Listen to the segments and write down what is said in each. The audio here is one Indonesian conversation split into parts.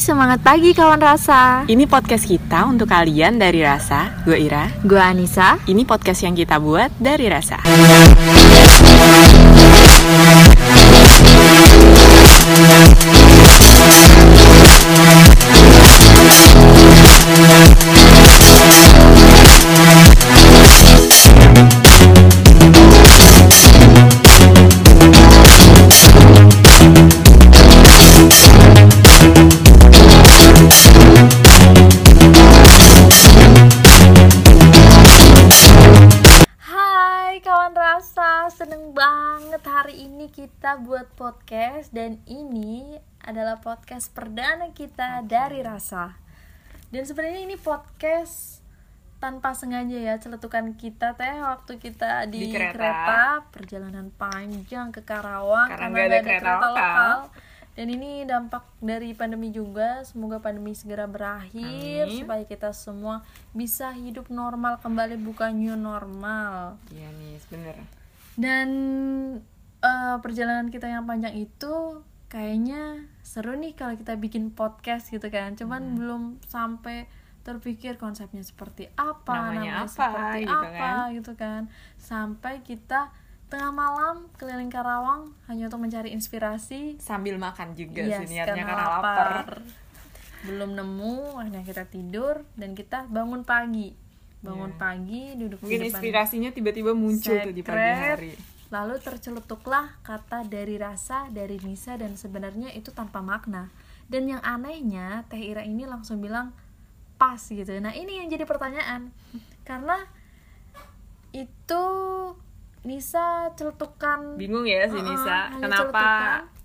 semangat pagi kawan rasa. Ini podcast kita untuk kalian dari Rasa. Gue Ira. Gue Anissa. Ini podcast yang kita buat dari Rasa. Hai hari ini kita buat podcast dan ini adalah podcast perdana kita dari rasa. Dan sebenarnya ini podcast tanpa sengaja ya celetukan kita teh waktu kita di, Di kereta. kereta. perjalanan panjang ke Karawang Karena nggak ada nggak kereta lokal. Dan ini dampak dari pandemi juga. Semoga pandemi segera berakhir Amin. supaya kita semua bisa hidup normal kembali bukan new normal. Iya nih, bener. Dan eh, perjalanan kita yang panjang itu kayaknya seru nih kalau kita bikin podcast gitu kan. Cuman belum sampai terpikir konsepnya seperti apa, Namanya apa, seperti gitu apa kan. gitu kan. Sampai kita tengah malam keliling Karawang hanya untuk mencari inspirasi. Sambil makan juga Yes, sih niatnya karena lapar. Belum nemu, akhirnya kita tidur dan kita bangun pagi. Bangun Iya. pagi, duduk Mungkin di depan inspirasinya tiba-tiba muncul tuh di pagi hari. Lalu tercelutuklah kata dari rasa, dari Nisa dan sebenarnya itu tanpa makna. Dan yang anehnya Teh Ira ini langsung bilang pas gitu. Nah ini yang jadi pertanyaan karena itu Nisa celutukan Bingung ya si Nisa, hanya kenapa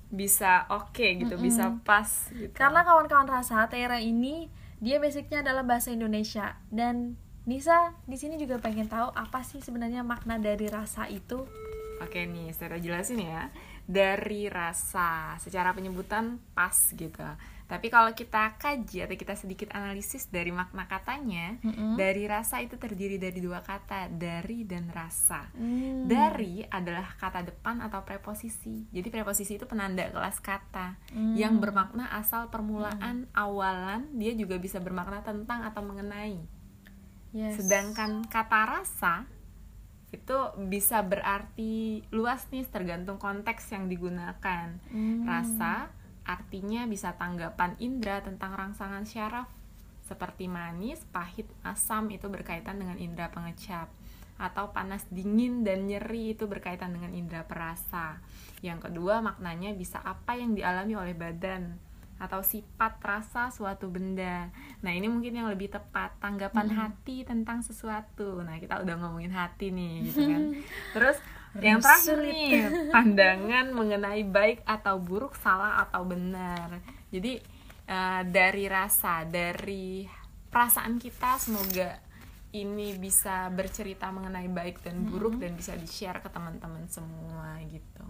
bisa oke gitu, bisa pas gitu. karena kawan-kawan rasa Teh Ira ini dia basicnya adalah bahasa Indonesia dan Nisa di sini juga pengen tahu apa sih sebenarnya makna dari rasa itu. Oke nih, saya jelasin ya. Dari rasa, secara penyebutan pas gitu. Tapi kalau kita kaji atau kita sedikit analisis dari makna katanya, Mm-mm. dari rasa itu terdiri dari dua kata, dari dan rasa. Hmm. Dari adalah kata depan atau preposisi. Jadi preposisi itu penanda kelas kata Hmm. yang bermakna asal permulaan, awalan, dia juga bisa bermakna tentang atau mengenai. Yes. Sedangkan kata rasa itu bisa berarti luas nih tergantung konteks yang digunakan. Hmm. Rasa artinya bisa tanggapan indera tentang rangsangan syaraf seperti manis, pahit, asam itu berkaitan dengan indera pengecap atau panas dingin dan nyeri itu berkaitan dengan indera perasa. Yang kedua maknanya bisa apa yang dialami oleh badan atau sifat rasa suatu benda. Nah, ini mungkin yang lebih tepat tanggapan hati tentang sesuatu. Nah, kita udah ngomongin hati nih gitu kan. Terus yang terakhir nih, pandangan mengenai baik atau buruk, salah atau benar. Jadi eh, dari rasa, dari perasaan kita semoga ini bisa bercerita mengenai baik dan buruk dan bisa di-share ke teman-teman semua gitu.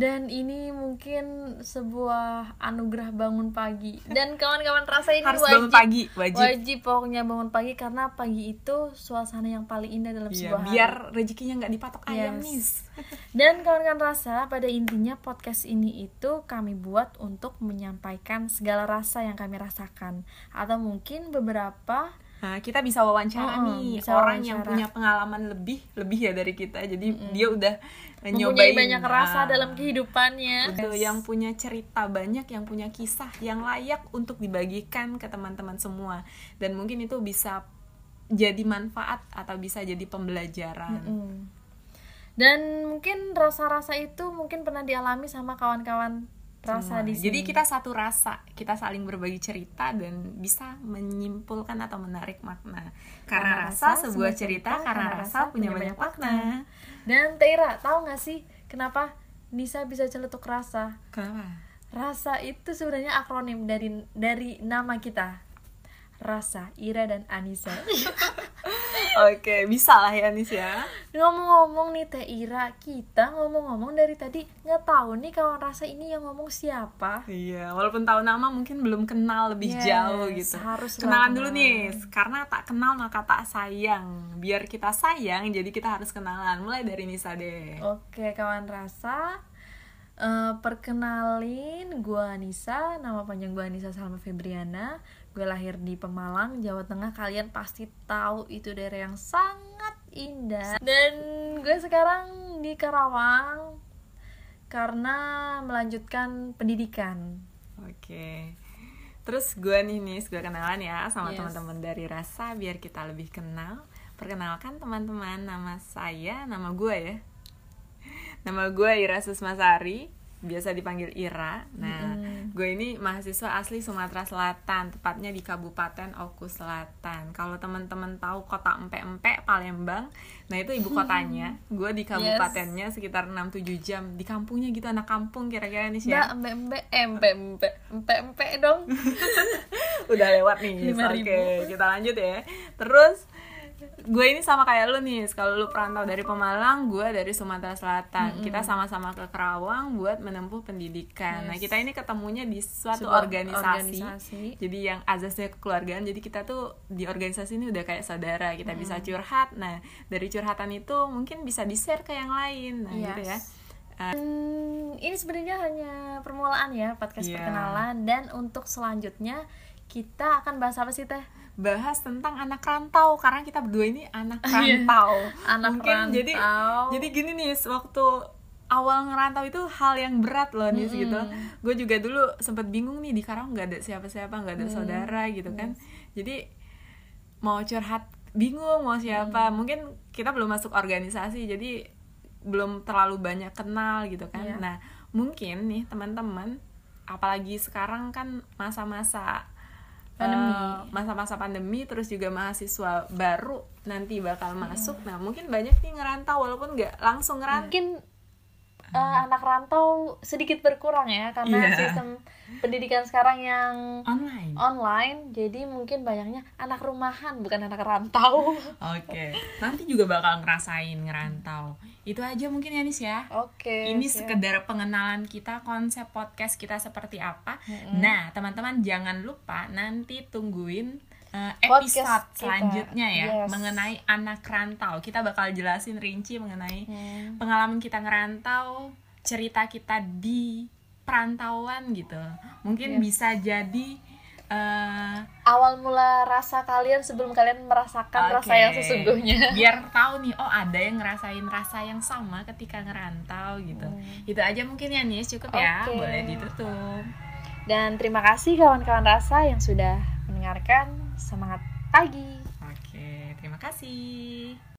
Dan ini mungkin sebuah anugerah bangun pagi. Dan kawan-kawan rasa ini Harus wajib, bangun pagi, wajib. wajib pokoknya bangun pagi karena pagi itu suasana yang paling indah dalam Iya, sebuah hari. biar rezekinya nggak dipatok ayam Yes. nih. Dan kawan-kawan rasa pada intinya podcast ini itu kami buat untuk menyampaikan segala rasa yang kami rasakan atau mungkin beberapa Nah, kita bisa wawancara Mm-mm, nih bisa orang yang wawancara. punya pengalaman lebih lebih ya dari kita. Jadi dia udah mempunyai nyobain banyak rasa Nah, dalam kehidupannya. Betul, yang punya cerita banyak, yang punya kisah yang layak untuk dibagikan ke teman-teman semua. Dan mungkin itu bisa jadi manfaat atau bisa jadi pembelajaran. Mm. Dan mungkin rasa-rasa itu mungkin pernah dialami sama kawan-kawan rasa di sini. Jadi kita satu rasa, kita saling berbagi cerita dan bisa menyimpulkan atau menarik makna. Karena, rasa, sebuah cerita, karena rasa punya banyak makna. Dan Teira, tahu nggak sih kenapa Nisa bisa celetuk rasa? Kenapa? Rasa itu sebenarnya akronim dari dari nama kita. Rasa, Ira dan Anissa. Oke, bisa lah ya Nis ya. Ngomong-ngomong nih Teh Ira, kita ngomong-ngomong dari tadi nggak tahu nih kawan rasa ini yang ngomong siapa. Iya, walaupun tahu nama mungkin belum kenal lebih Yes, jauh gitu. harus Kenalan dulu nih, karena tak kenal maka tak sayang. Biar kita sayang, jadi kita harus kenalan. Mulai dari Nisa deh. Oke, kawan rasa. Eh, perkenalin, gue Anissa, nama panjang gue Anissa Salma Febriana. Gue lahir di Pemalang, Jawa Tengah. Kalian pasti tahu itu daerah yang sangat indah. Dan gue sekarang di Karawang karena melanjutkan pendidikan. Oke. Terus gue nih nih, gue kenalan ya sama Yes. teman-teman dari Rasa biar kita lebih kenal. Perkenalkan teman-teman, nama saya, nama gue ya. Nama gue Ira Susmasari, biasa dipanggil Ira. Nah, Mm-mm. gue ini mahasiswa asli Sumatera Selatan, tepatnya di Kabupaten Oku Selatan. Kalau teman-teman tahu kota Empe-Empe, Palembang, nah itu ibu kotanya. Gue di kabupatennya sekitar 6-7 jam. Di kampungnya gitu, anak kampung kira-kira nih sih Mbak, ya. empe empe empe empe empe empe dong. udah lewat nih oke ribu. kita lanjut ya terus gue ini sama kayak lu nih kalau lu perantau dari Pemalang gue dari Sumatera Selatan kita sama-sama ke Kerawang buat menempuh pendidikan nah Yes. kita ini ketemunya di suatu Sebuah organisasi. organisasi. jadi yang azasnya kekeluargaan jadi kita tuh di organisasi ini udah kayak saudara kita bisa curhat nah dari curhatan itu mungkin bisa di share ke yang lain nah gitu ya Yes. Hmm, ini sebenarnya hanya permulaan ya podcast Iya. perkenalan dan untuk selanjutnya kita akan bahas apa sih teh? Bahas tentang anak rantau karena kita berdua ini anak Iya. rantau. Anak mungkin rantau. jadi jadi gini nih waktu awal ngerantau itu hal yang berat loh nih gitu. Gue juga dulu sempet bingung nih di Karawang nggak ada siapa-siapa nggak ada saudara gitu kan. Jadi mau curhat bingung mau siapa. Mungkin kita belum masuk organisasi jadi belum terlalu banyak kenal gitu kan. Iya. nah mungkin nih teman-teman apalagi sekarang kan masa-masa Pandemi. eh, masa-masa pandemi terus juga mahasiswa baru nanti bakal masuk nah mungkin banyak nih ngerantau walaupun nggak langsung ngerantau Mungkin eh, anak rantau sedikit berkurang ya karena Iya. sistem pendidikan sekarang yang online online jadi mungkin banyaknya anak rumahan bukan anak rantau. Oke, nanti juga bakal ngerasain ngerantau. Itu aja mungkin ya Nis ya. Oke. Ini siap. sekedar pengenalan kita konsep podcast kita seperti apa. Nah, teman-teman jangan lupa nanti tungguin uh, episode Podcast kita. selanjutnya ya Yes. mengenai anak rantau. Kita bakal jelasin rinci mengenai Hmm. pengalaman kita ngerantau, cerita kita di perantauan gitu. Mungkin Yes. bisa jadi uh, awal mula rasa kalian sebelum kalian merasakan rasa yang sesungguhnya. biar tahu nih oh ada yang ngerasain rasa yang sama ketika ngerantau gitu itu aja mungkin ya Nis cukup ya Oke. boleh ditutup Dan terima kasih kawan-kawan rasa yang sudah mendengarkan. Semangat pagi. oke terima kasih